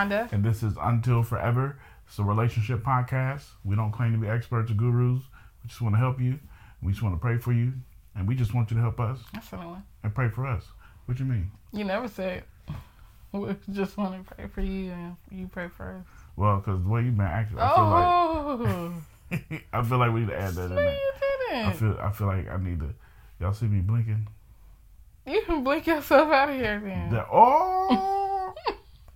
And And this is Until Forever. It's a relationship podcast. We don't claim to be experts or gurus. We just want to help you. We just want to pray for you. And we just want you to help us That's the one. and pray for us. What do you mean? You never said we just want to pray for you and you pray for us. Well, because the way you've been acting, I feel Oh, like I feel like we need to add that in no, there. you I didn't. feel I feel like I need to. Y'all see me blinking? You can blink yourself out of here then. The, oh,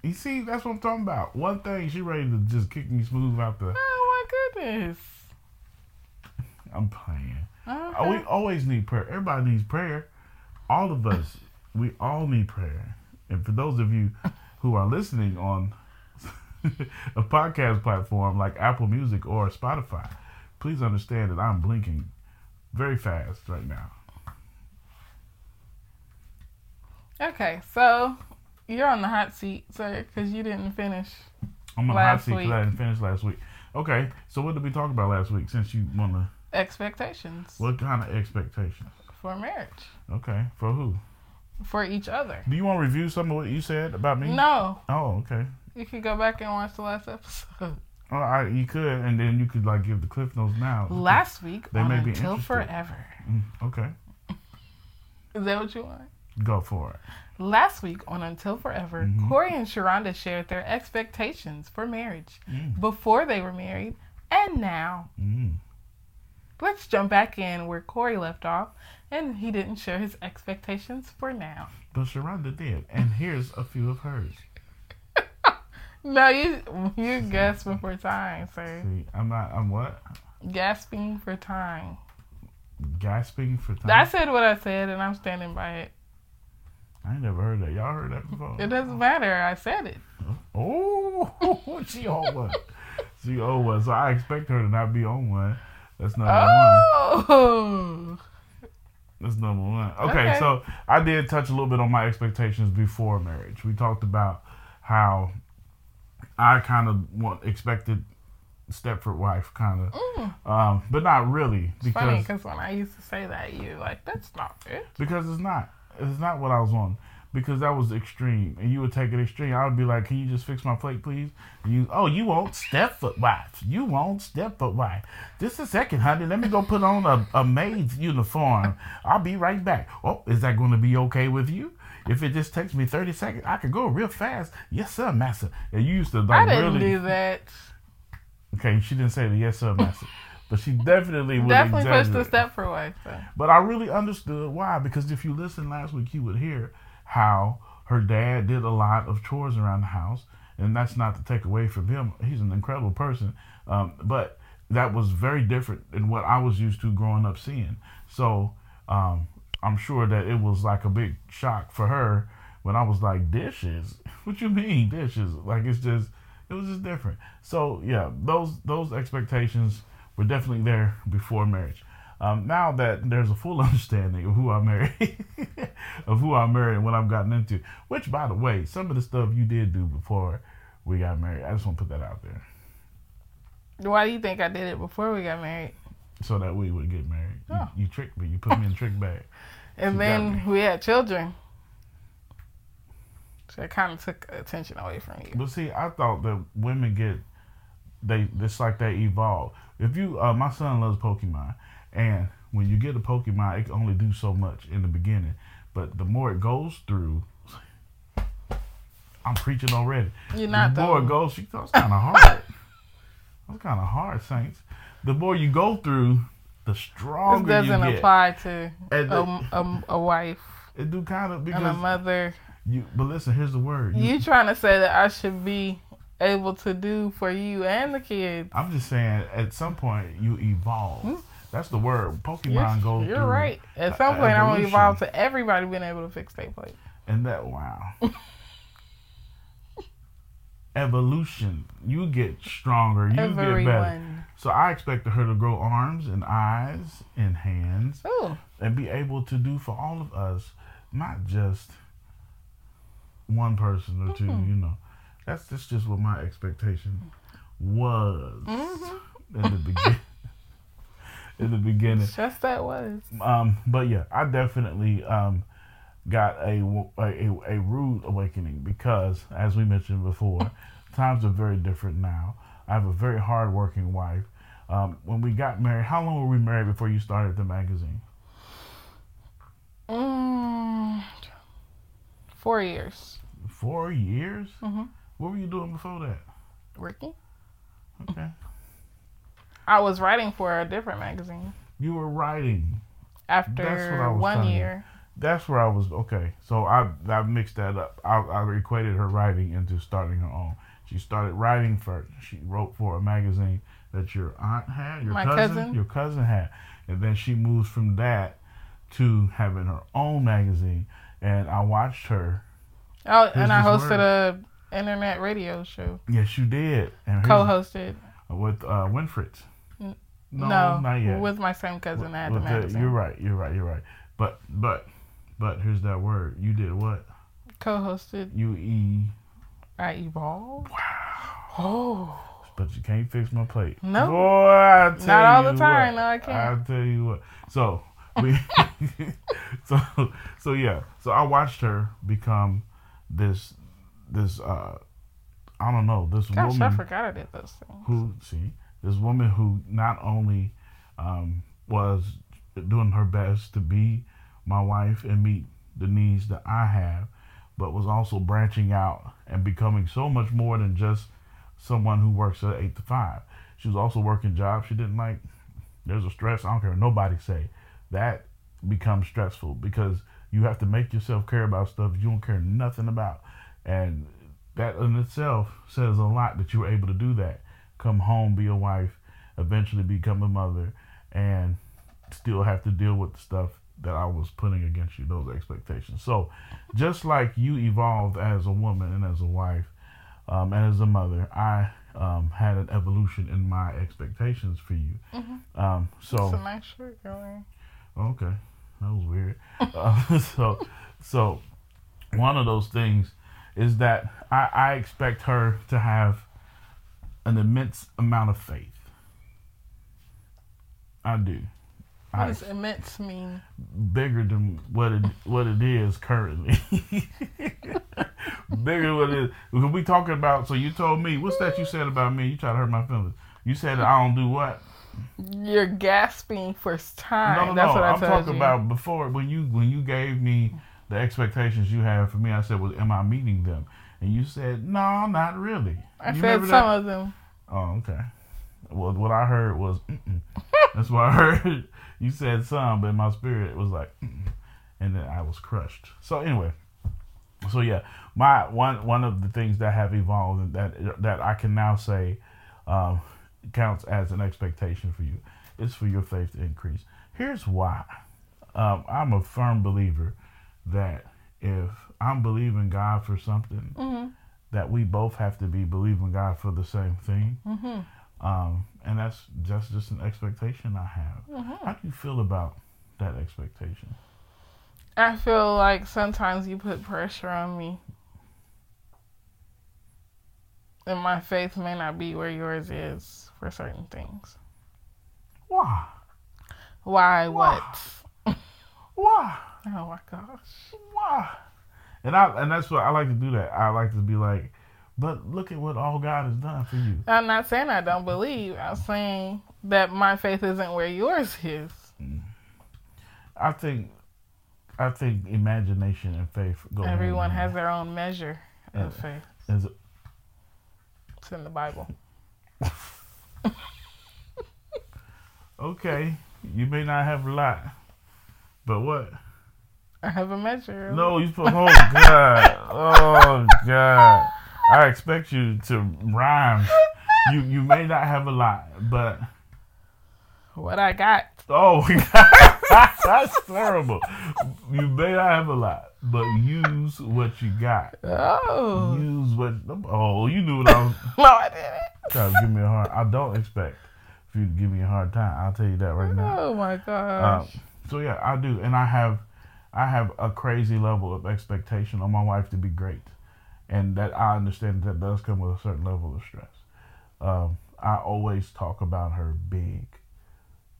you see, that's what I'm talking about. One thing, she ready to just kick me smooth out the. Oh my goodness. I'm playing. Okay. Oh, we always need prayer. Everybody needs prayer. All of us, we all need prayer. And for those of you who are listening on a podcast platform like Apple Music or Spotify, please understand that I'm blinking very fast right now. Okay, so you're on the hot seat, sir, because you didn't finish. I'm on the hot seat because. I didn't finish last week. Okay, so what did we talk about last week? Since you want to, Expectations what kind of expectations? for marriage Okay, for who? for each other. Do you want to review some of what you said about me? No, Oh, okay. you could go back and watch the last episode. Oh, I, you could, and then you could like give the cliff notes now. Last week They may be Until interested. Forever. Mm, Okay, Is that what you want? Go for it. Last week on Until Forever, Mhm. Corey and Sharonda shared their expectations for marriage Mm, before they were married and now. mm. Let's jump back in where Corey left off, and he didn't share his expectations for now. But Sharonda did, and here's a few of hers. No, you you gasping for time, sir. See, I'm not. I'm what? Gasping for time. Gasping for time. I said what I said, and I'm standing by it. I ain't never heard that. Y'all heard that before? It doesn't matter. I said it. Oh, she on one. She on one. So I expect her to not be on one. That's number one. Oh, That's number one. Okay, Okay. so I did touch a little bit on my expectations before marriage. We talked about how I kind of want expected Stepford wife, kind of, mm. um, but not really It's funny because because when I used to say that, you like that's not it. because it's not it's not what I was on because that was extreme and you would take it extreme. I would be like, "Can you just fix my plate, please?" And you, oh, you want Stepford wife? You want Stepford wife? Just a second, honey. Let me go put on a, a maid's uniform. I'll be right back. Oh, is that going to be okay with you? If it just takes me thirty seconds, I can go real fast. Yes, sir, master. And you used to I didn't really. do that. Okay, she didn't say the yes, sir, master. But she definitely would Definitely pushed the exaggerate. Stepford wife. So. But I really understood why because if you listen last week, you would hear how her dad did a lot of chores around the house, and that's not to take away from him. He's an incredible person, um, but that was very different than what I was used to growing up seeing. So um, I'm sure that it was like a big shock for her when I was like dishes. What you mean dishes? Like it's just it was just different. So yeah, those those expectations were definitely there before marriage. Um, now that there's a full understanding of who I married, of who I married and what I've gotten into, which by the way, some of the stuff you did do before we got married, I just want to put that out there Why do you think I did it before we got married? so that we would get married. You- Oh. You, tricked me. You put me in trick bag. And You then we had children. So it kind of took attention away from you. But see, I thought that women get they it's like they evolve. If you, uh, my son loves Pokemon, and when you get a Pokemon, it can only do so much in the beginning, but the more it goes through, I'm preaching already. You're not the more it goes, she that's kind of hard. That's kind of hard, Saints. The more you go through, the stronger This doesn't you get. apply to And a, a, a wife It do kind of and a mother. you. But listen, here's the word. You trying to say that I should be able to do for you and the kids? I'm just saying, at some point you evolve. Hmm. That's the word. Pokemon Yes, goes you're right. At some point, I'm gonna evolve to everybody being able to fix their plate. and that wow. Evolution. You get stronger. You get better. So I expected her to grow arms and eyes and hands Oh, and be able to do for all of us, not just one person or 2 Mhm. You know, that's that's just what my expectation was Mhm. in the beginning. in the beginning, just that was. um, but yeah, I definitely um, got a, a, a rude awakening because, as we mentioned before, times are very different now. I have a very hardworking wife. Um, when we got married, how long were we married before you started the magazine? Mm, four years. Four years? Mhm. What were you doing before that? Working. Okay. I was writing for a different magazine You were writing. That's what I after was one year. That's where I was. Okay. So I, I mixed that up. I, I equated her writing into starting her own. She started writing first. She wrote for a magazine that your aunt had, your My cousin, cousin. your cousin had. And then she moves from that to having her own magazine. And I watched her. Oh, and I hosted a internet radio show. Yes, you did. And Co-hosted. with uh, Winfred's. N- No, No, not yet. with my same cousin With magazine. you're right. You're right. You're right. But but but here's that word. You did what? Co-hosted. You e. I evolved. Oh, But you can't fix my plate. No. Boy, I tell Not all the time. what. No, I can't. I tell you what. So we. so so yeah. So I watched her become this this uh I don't know this gosh, woman I forgot I did those things. who see this woman who not only um, was doing her best to be my wife and meet the needs that I have, but was also branching out and becoming so much more than just someone who works at eight to five. She was also working jobs she didn't like. There's a stress. I don't care nobody say. That becomes stressful because you have to make yourself care about stuff you don't care nothing about, and that in itself says a lot that you were able to do that. Come home, be a wife, eventually become a mother, and still have to deal with the stuff that I was putting against you, those expectations. So, just like you evolved as a woman and as a wife, um, and as a mother, I um, had an evolution in my expectations for you. Um, so, It's a nice shirt, girl. Okay, that was weird. uh, so, so one of those things is that I, I expect her to have an immense amount of faith. I do. What does immense mean? bigger than what it what it is currently. bigger than what it is. Because we talking about. So you told me what's that you said about me? You try to hurt my feelings. You said that I don't do what? You're gasping for time. No, no, That's no. what I I'm talking you. about before when you when you gave me the expectations you have for me. I said, "Well, am I meeting them?" And you said, "No, not really." I You said some that? of them. Oh, okay. Well, what I heard was, that's what I heard. You said some, but my spirit it was like, Mm-mm. and then I was crushed. So anyway, so yeah, my one one of the things that have evolved and that that I can now say um, counts as an expectation for you is for your faith to increase. Here's why. Um, I'm a firm believer that if I'm believing God for something, hmm that we both have to be believing God for the same thing. hmm Um, and that's just just an expectation I have. hmm How do you feel about that expectation? I feel like sometimes you put pressure on me. And my faith may not be where yours is for certain things. Why? Why? Why? What? Why? Oh my gosh. Why? And I and that's what I like to do. That I like to be like, but look at what all God has done for you. I'm not saying I don't believe. I'm saying that my faith isn't where yours is. I think, I think imagination and faith go. Everyone has their own measure of faith. Is It's in the Bible. okay. You may not have a lot, but what? I have a measure. of- No, you put. Oh God! Oh God! I expect you to rhyme. You you may not have a lot, but What I got. oh, that's terrible. You may not have a lot, but use what you got. Oh. Use what. Oh, you knew what I was No, I didn't. to give me a hard. I don't expect for you to give me a hard time. I'll tell you that right now. Oh my Um, gosh. so yeah, I do, and I have, I have a crazy level of expectation on my wife to be great, and that I understand that does come with a certain level of stress. Um, I always talk about her big,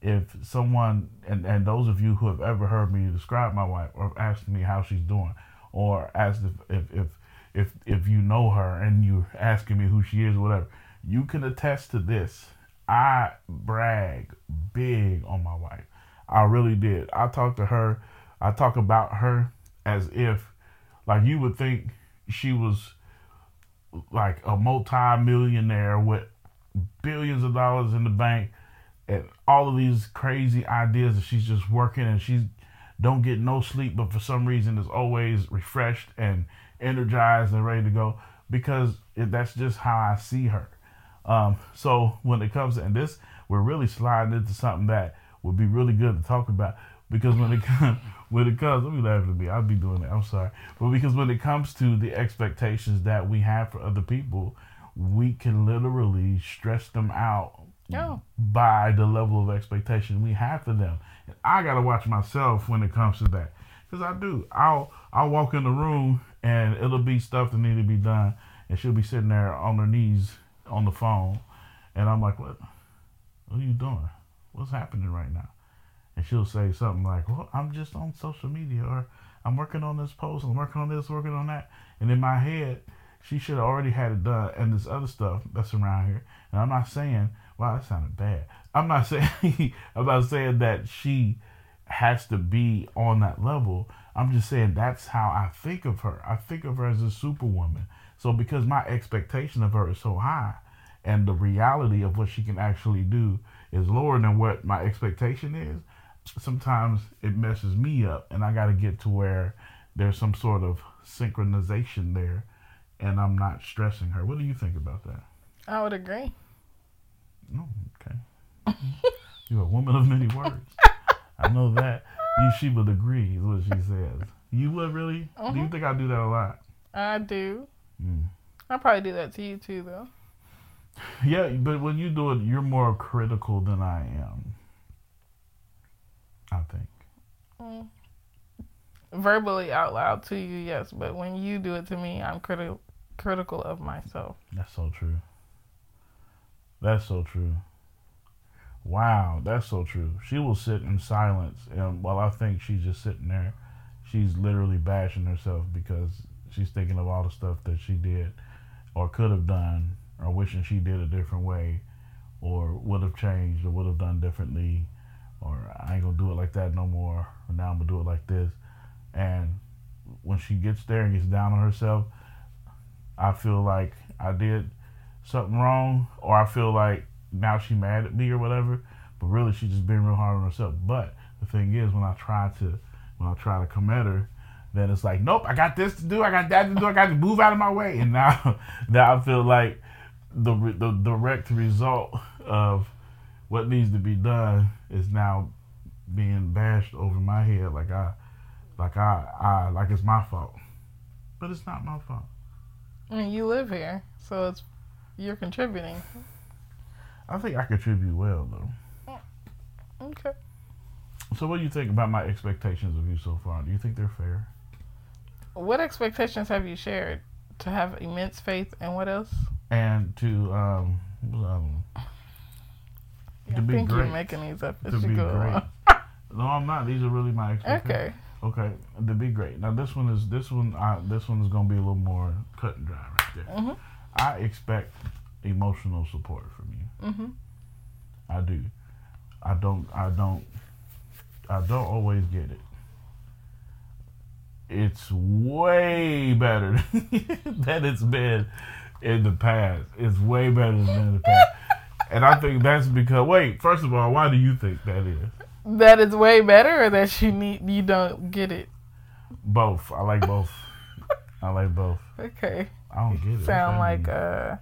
if someone and, and those of you who have ever heard me describe my wife or asked me how she's doing or asked if if if if, if you know her and you're asking me who she is or whatever, you can attest to this. I brag big on my wife. I really did. I talked to her, I talk about her as if like you would think she was like a multi-millionaire with billions of dollars in the bank and all of these crazy ideas that she's just working and she's don't get no sleep but for some reason is always refreshed and energized and ready to go because that's just how I see her. Um, so when it comes to and this, we're really sliding into something that would be really good to talk about because when it comes when it comes, let me laugh at me. I'll be doing it. I'm sorry, but because when it comes to the expectations that we have for other people, we can literally stress them out Oh. by the level of expectation we have for them. And I gotta watch myself when it comes to that, because I do. I'll I'll walk in the room and it'll be stuff that need to be done, and she'll be sitting there on her knees on the phone, and I'm like, what? What are you doing? What's happening right now? And she'll say something like, well, I'm just on social media, or I'm working on this post, I'm working on this, working on that, and in my head. She should have already had it done, and this other stuff that's around here. And I'm not saying Wow, that sounded bad. I'm not saying not saying that she has to be on that level. I'm just saying that's how I think of her. I think of her as a superwoman. So because my expectation of her is so high and the reality of what she can actually do is lower than what my expectation is, sometimes it messes me up and I got to get to where there's some sort of synchronization there and I'm not stressing her. What do you think about that? I would agree. Oh, okay. You're a woman of many words. I know that. You, she would agree, is what she says. You would really? Do you Mhm. think I do that a lot? I do. Mm. I probably do that to you too, though. Yeah, but when you do it, you're more critical than I am. I think. Mm. Verbally out loud to you, yes, but when you do it to me, I'm critical critical of myself. That's so true. That's so true. Wow, that's so true. She will sit in silence, and while I think she's just sitting there, she's literally bashing herself because she's thinking of all the stuff that she did, or could have done, or wishing she did a different way, or would have changed, or would have done differently, or I ain't gonna do it like that no more, or now I'm gonna do it like this. And when she gets there and gets down on herself, I feel like I did something wrong, or I feel like now she mad at me or whatever. But really, she's just being real hard on herself. But the thing is, when I try to, when I try to come at her, then it's like, nope, I got this to do, I got that to do, I got to move out of my way. And now, now I feel like the the direct result of what needs to be done is now being bashed over my head, like I, like I, I, like it's my fault. But it's not my fault. I mean, you live here, so it's you're contributing. I think I contribute well though. Okay. So, what do you think about my expectations of you so far? Do you think they're fair? What expectations have you shared? To have immense faith and what else? And to um, what was the other? I To be think great. you're making these up as To you be go great. along. No, I'm not. These are really my expectations. Okay. Okay, to be great. Now this one is this one. I, this one is gonna be a little more cut and dry right there. Mhm. I expect emotional support from you. Mhm. I do. I don't. I don't. I don't always get it. It's way better than it's been in the past. It's way better than in the past. And I think that's because wait, first of all, why do you think that is? That is way better, or that you need you don't get it. Both. I like both. I like both. Okay. I don't get it. Sound like mean? uh,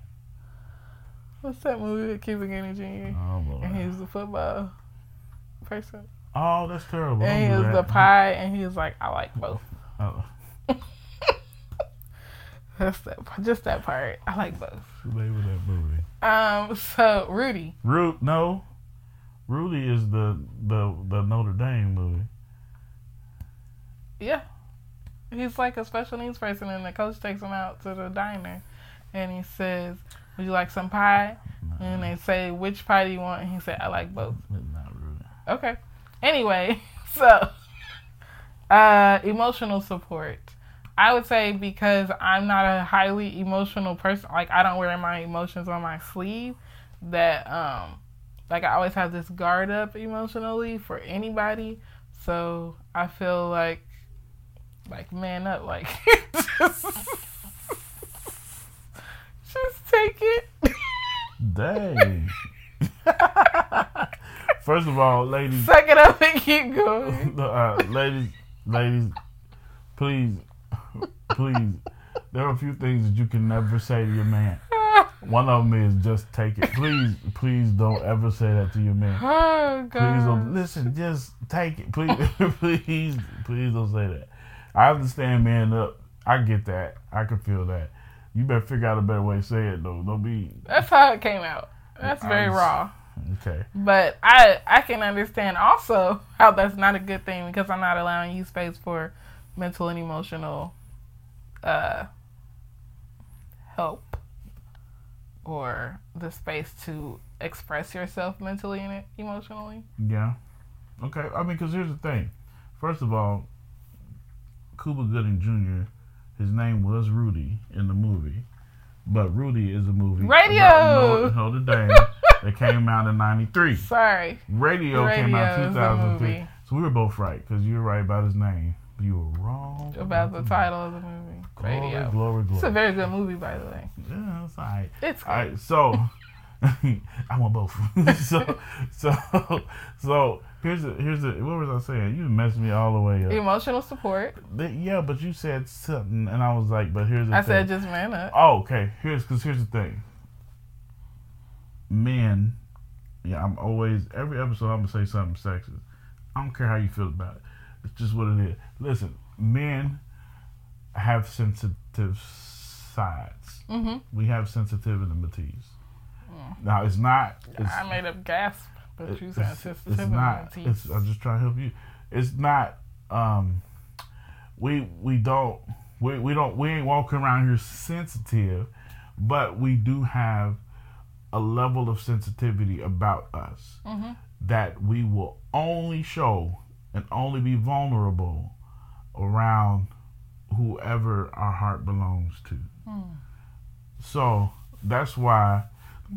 what's that movie with Cuba Gooding Jr. Oh, Lord. and he was the football person, Oh, that's terrible. and he was do the pie, and he was like, I like both. Oh, That's that, just that part. I like both. what's the name of that movie? Um, so Rudy, Ru no, Rudy is the the the Notre Dame movie. yeah, he's like a special needs person, and the coach takes him out to the diner, and he says, "Would you like some pie?" And they say, "Which pie do you want?" And he said, "I like both." It's not Rudy. Okay. Anyway, so uh emotional support. I would say because I'm not a highly emotional person, like I don't wear my emotions on my sleeve, that um like I always have this guard up emotionally for anybody. So I feel like like man up, like just, just take it. Dang. First of all, ladies, Suck it up and keep going. uh, ladies, ladies, please, please. There are a few things that you can never say to your man. One of them is just take it. Please, please don't ever say that to your man. Oh Please don't listen. Just take it. Please, please, please don't say that. I understand, man. Up. I get that. I can feel that. You better figure out a better way to say it, though. Don't be That's how it came out. That's very raw. okay. But I I can understand also how that's not a good thing because I'm not allowing you space for mental and emotional uh help or the space to express yourself mentally and emotionally. Yeah. Okay. I mean, because here's the thing. First of all, Cuba Gooding Jr. His name was Rudy in the movie, but Rudy is a movie Radio! about Notre, Notre Dame that came out in '93. Sorry. Radio, came out in 2003. So we were both right because you were right about his name. You were wrong About the title of the movie. Glory, Radio. glory, It's a very good movie by the way. Yeah, it's all right. It's All right, so I want both. so, so, so here's the here's the what was I saying? You messed me all the way up. emotional support. The- yeah, but you said something, and I was like, but here's the I thing. said just man up. oh, okay. Here's because here's the thing. Men, yeah, I'm always every episode I'm gonna say something sexist. I don't care how you feel about it. It's just what it is. Listen, men have sensitive sides. hmm We have sensitivities. Now it's not. It's, I made up gasp, but it- you it's, said it's sensitivity. not. It's, I'm just trying to help you. It's not. Um, we we don't we, we don't we ain't walking around here sensitive, but we do have a level of sensitivity about us Mhm. that we will only show and only be vulnerable around whoever our heart belongs to. Hmm. So that's why.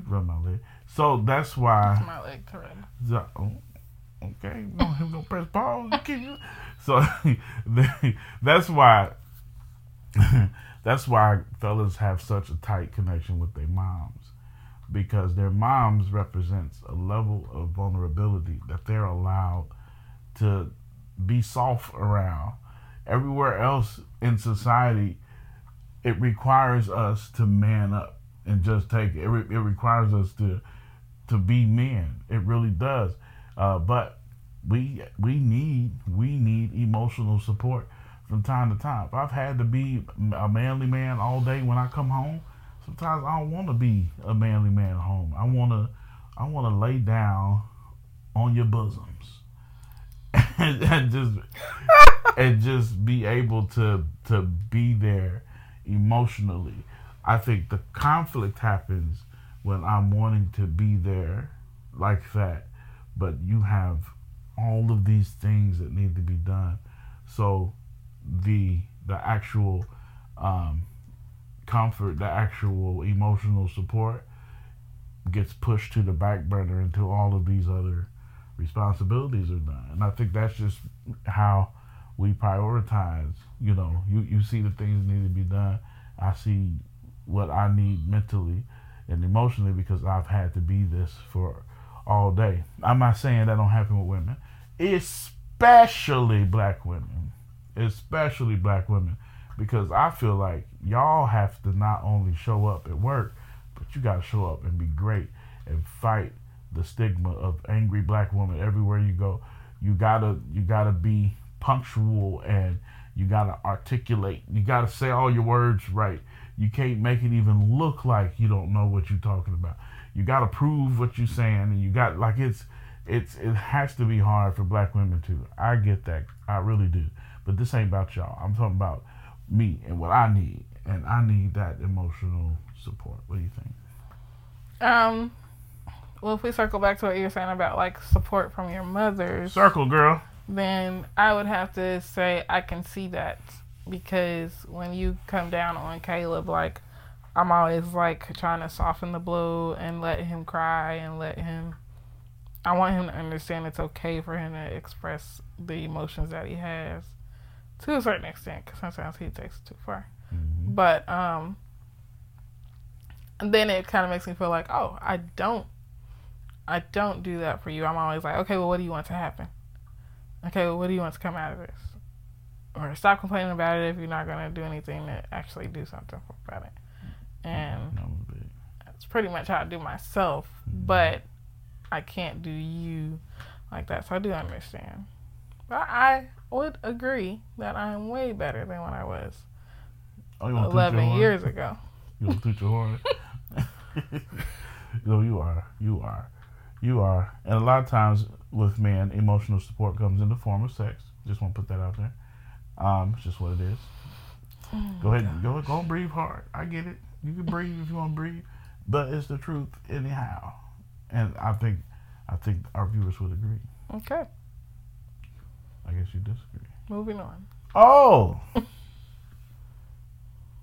Rub my leg. So that's why. my leg to rub. So, oh, okay, no, him gonna press pause. So that's why that's why fellas have such a tight connection with their moms because their moms represents a level of vulnerability that they're allowed to be soft around. Everywhere else in society, it requires us to man up and just take it. It, it requires us to to be men. It really does. Uh, but we we need we need emotional support from time to time. If I've had to be a manly man all day when I come home, sometimes I don't want to be a manly man at home. I want to I want to lay down on your bosoms and, and just and just be able to to be there emotionally. I think the conflict happens when I'm wanting to be there like that, but you have all of these things that need to be done. So the the actual um, comfort, the actual emotional support gets pushed to the back burner until all of these other responsibilities are done. And I think that's just how we prioritize. You know, you, you see the things that need to be done. I see what I need mentally and emotionally because I've had to be this for all day. I'm not saying that don't happen with women, especially black women, especially black women, because I feel like y'all have to not only show up at work, but you got to show up and be great and fight the stigma of angry black woman everywhere you go. You gotta you gotta be punctual and you gotta articulate. You gotta say all your words right. You can't make it even look like you don't know what you're talking about. You gotta prove what you're saying, and you got like it's it's it has to be hard for black women too. I get that, I really do. But this ain't about y'all. I'm talking about me and what I need, and I need that emotional support. What do you think? Um, Well, if we circle back to what you were saying about like support from your mothers, Circle, girl. then I would have to say I can see that because when you come down on Caleb, like I'm always like trying to soften the blow and let him cry and let him. I want him to understand it's okay for him to express the emotions that he has to a certain extent because sometimes he takes it too far. Mhm. But um, and then it kind of makes me feel like, oh, I don't, I don't do that for you. I'm always like, okay, well, what do you want to happen? Okay, well, what do you want to come out of this? Or stop complaining about it if you're not gonna do anything to actually do something about it. And That that's pretty much how I do myself, mm-hmm. but I can't do you like that. So I do understand. But I would agree that I am way better than what I was Oh, you want to toot your 11 years ago. You want to toot your horn? no, you are. You are. You are. And a lot of times with men, emotional support comes in the form of sex. Just want to put that out there. Um, it's just what it is. Go ahead. Go, go and breathe hard. I get it. You can breathe if you want to breathe. But it's the truth anyhow. And I think I think our viewers would agree. Okay, I guess you disagree. moving on. Oh,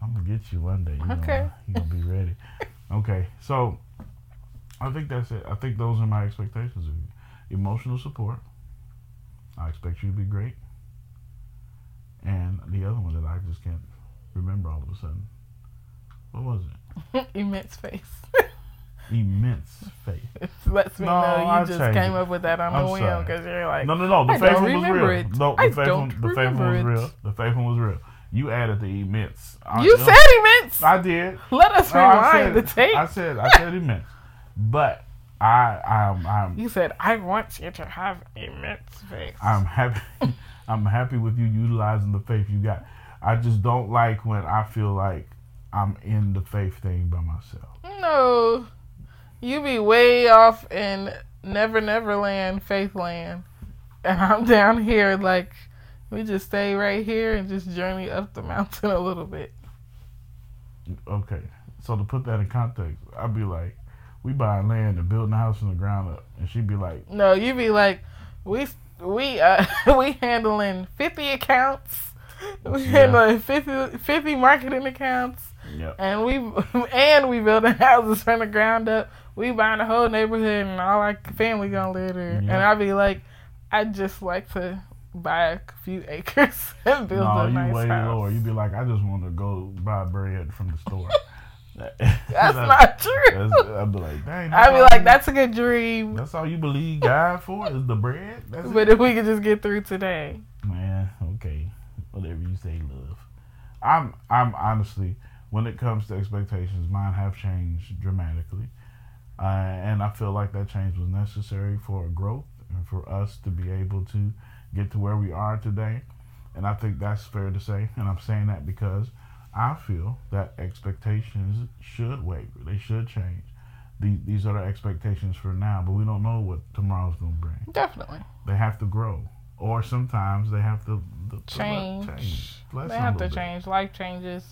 I'm gonna get you one day. You Okay. Know, you gonna be ready. Okay, so I think that's it. I think those are my expectations of you. Emotional support. I expect you to be great. And the other one that I just can't remember all of a sudden. What was it? Immense face. Immense faith. it lets me No, know you I'll just came it. up with that on I'm the whim because you're like, No, no, no. The I faith one was real. it. No, the I faith one, the faith one was real. The faith one was real. You added the immense. I- you said immense. I did. Let us No, rewind the tape. I said I said immense, but I I'm I'm you said I want you to have immense face. I'm happy I'm happy with you utilizing the faith you got. I just don't like when I feel like I'm in the faith thing by myself. No, you be way off in Never Never Land, Faith Land, and I'm down here like we just stay right here and just journey up the mountain a little bit. Okay, so to put that in context, I'd be like, we buying land and building a house from the ground up, and she'd be like, No, you'd be like we we uh we handling 50 accounts. We Yeah. handling 50, 50 marketing accounts. yep. and we and we building houses from the ground up. We buying the whole neighborhood, and all our family gonna live there. And I'd be like, I just like to buy a few acres and build No, a you nice way house. lower. You'd be like, I just want to go buy bread from the store. That's not true. That's, I'd be like, dang. I'd be like, you- that's a good dream. That's all you believe God for is the bread. That's But it. if we could just get through today, Man, okay, whatever you say, love. I'm, I'm honestly, when it comes to expectations, mine have changed dramatically, uh, and I feel like that change was necessary for growth and for us to be able to get to where we are today. And I think that's fair to say, and I'm saying that because I feel that expectations should waver. They should change. These, these are the expectations for now, but we don't know what tomorrow's going to bring definitely they have to grow, or sometimes they have to, to- to let- change. change. They have to bit. change. Life changes.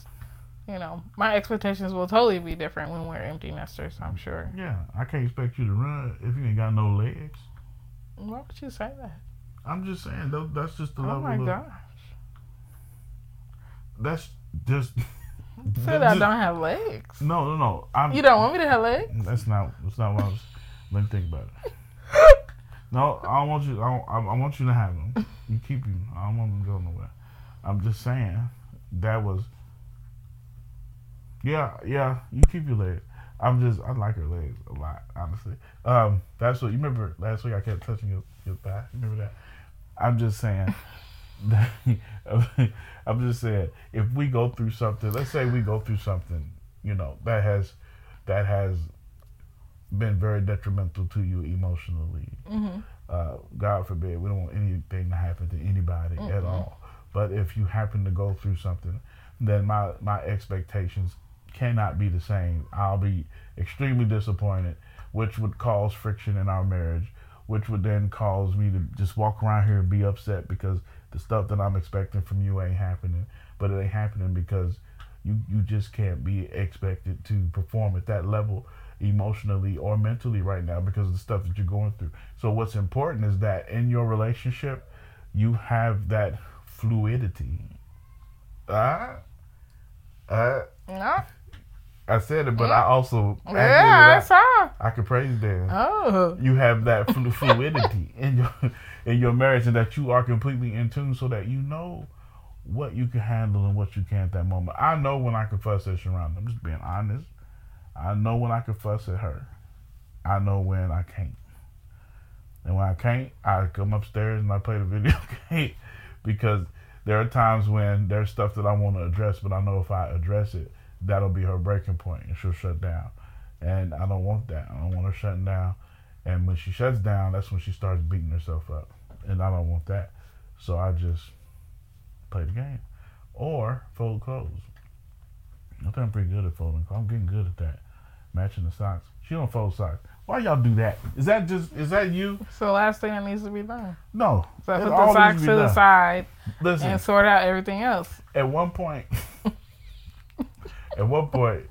You know, my expectations will totally be different when we're empty nesters. I'm sure. Yeah, I can't expect you to run if you ain't got no legs. Why would you say that? I'm just saying that's just the Oh level. Oh my of, gosh! That's just. Said I don't have legs. No, no, no. I'm, You don't want me to have legs? That's not. That's not what I was. Let me think about it. No, I don't want you. I, don't, I, I want you to have them. You keep them. I don't want them to go nowhere. I'm just saying that was. Yeah, yeah. You keep your legs. I'm just. I like her legs a lot, honestly. Um, that's what you remember last week. I kept touching your your thigh. You remember that? I'm just saying. I'm just saying if we go through something. Let's say we go through something. You know that has that has been very detrimental to you emotionally. Mm-hmm. Uh, God forbid, we don't want anything to happen to anybody at Mm-mm. all. But if you happen to go through something, then my my expectations cannot be the same. I'll be extremely disappointed, which would cause friction in our marriage, which would then cause me to just walk around here and be upset because the stuff that I'm expecting from you ain't happening. But it ain't happening because you you just can't be expected to perform at that level emotionally or mentally right now because of the stuff that you're going through. So what's important is that in your relationship, you have that fluidity. Uh, uh, No. I said it, but mm. I also I Yeah, I saw. I could praise Dan. Oh. You have that flu- fluidity in your in your marriage, and that you are completely in tune, so that you know what you can handle and what you can't at that moment. I know when I can fuss at Sharonda. I'm just being honest. I know when I can fuss at her. I know when I can't. And when I can't, I come upstairs and I play the video game because there are times when there's stuff that I want to address, but I know if I address it, that'll be her breaking point and she'll shut down. And I don't want that. I don't want her shutting down. And when she shuts down, that's when she starts beating herself up. And I don't want that. So I just play the game. Or fold clothes. I think I'm pretty good at folding. Clothes. I'm getting good at that. Matching the socks. She don't fold socks. Why y'all do that? Is that just is that you? It's the last thing that needs to be done. No. So I put the socks needs to the side Listen, and sort out everything else. at one point, at one point,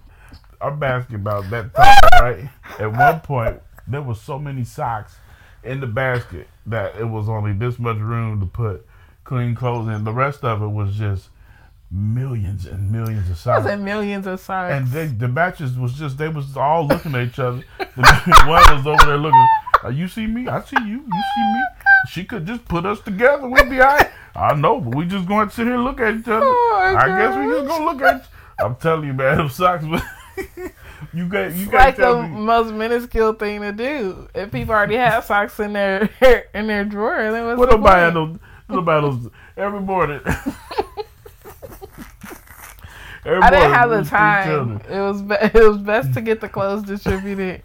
I'm asking about that time, right? At one point, there was so many socks in the basket that it was only this much room to put clean clothes in. The rest of it was just millions and millions of socks. a millions of socks. And they, the matches was just they was all looking at each other. One was over there looking. "Uh, you see me? I see you. You see me? She could just put us together. We'd be all right. I know, but we just going to sit here and look at each other. Oh, I guess we just gonna look at. I'm telling you, man, them socks. But you got you It's got like the me. most minuscule thing to do. If people already have socks in their in their drawer, then what's What the nobody point? those, nobody those every morning. Every I didn't morning, have the time. It was be- it was best to get the clothes distributed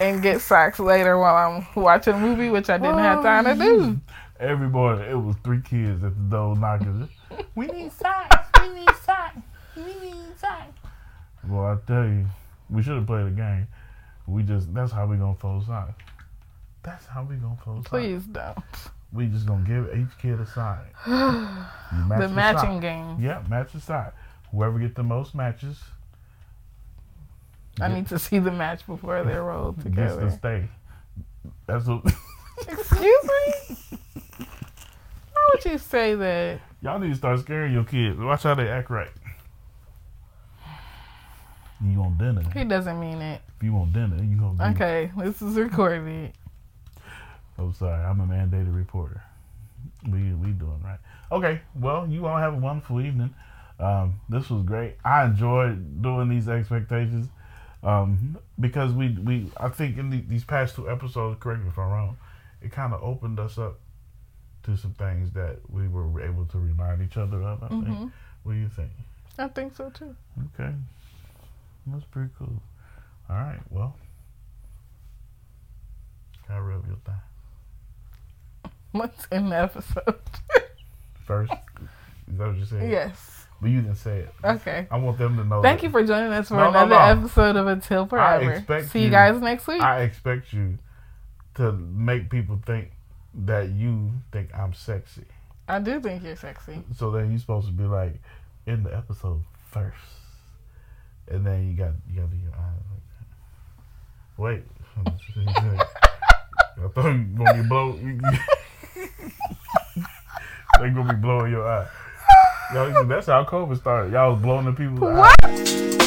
and get socks later while I'm watching a movie, which I didn't have time to do. Every morning, it was three kids at the door knocking. we need socks. We need socks. We. Well, I tell you, we should have played a game. We just that's how we gonna fold socks. That's how we gonna fold socks. Please don't. We just gonna give each kid a sock. You match The sock. matching game. Yeah, match the sock. Whoever get the most matches I get- need to see the match before they're rolled gets to together. stay. That's what Excuse me? Why would you say that? y'all need to start scaring your kids. Watch how they act right. You want dinner? He doesn't mean it. If you want dinner, you gonna. Be, Okay, this is recorded. I'm sorry. I'm a mandated reporter. We we doing right. Okay. Well, you all have a wonderful evening. Um, this was great. I enjoyed doing these expectations um, because we we I think in the, these past two episodes, correct me if I'm wrong, it kind of opened us up to some things that we were able to remind each other of. I think. Mhm. What do you think? I think so too. Okay, that's pretty cool. All right. Well, can I rub your thigh What's in the episode? first? Is that what you said? yes. But you didn't say it. Okay. I want them to know. Thank that you for joining us for No, no, another no. episode of Until Forever. expect See you you- guys next week. I expect you to make people think that you think I'm sexy. I do think you're sexy. So then you're supposed to be like in the episode first, and then you got you got your eyes like that. Uh, wait, I thought you were gonna be blow. they gonna be blowing your eye. Y'all, that's how COVID started. Y'all was blowing the people's eyes. What?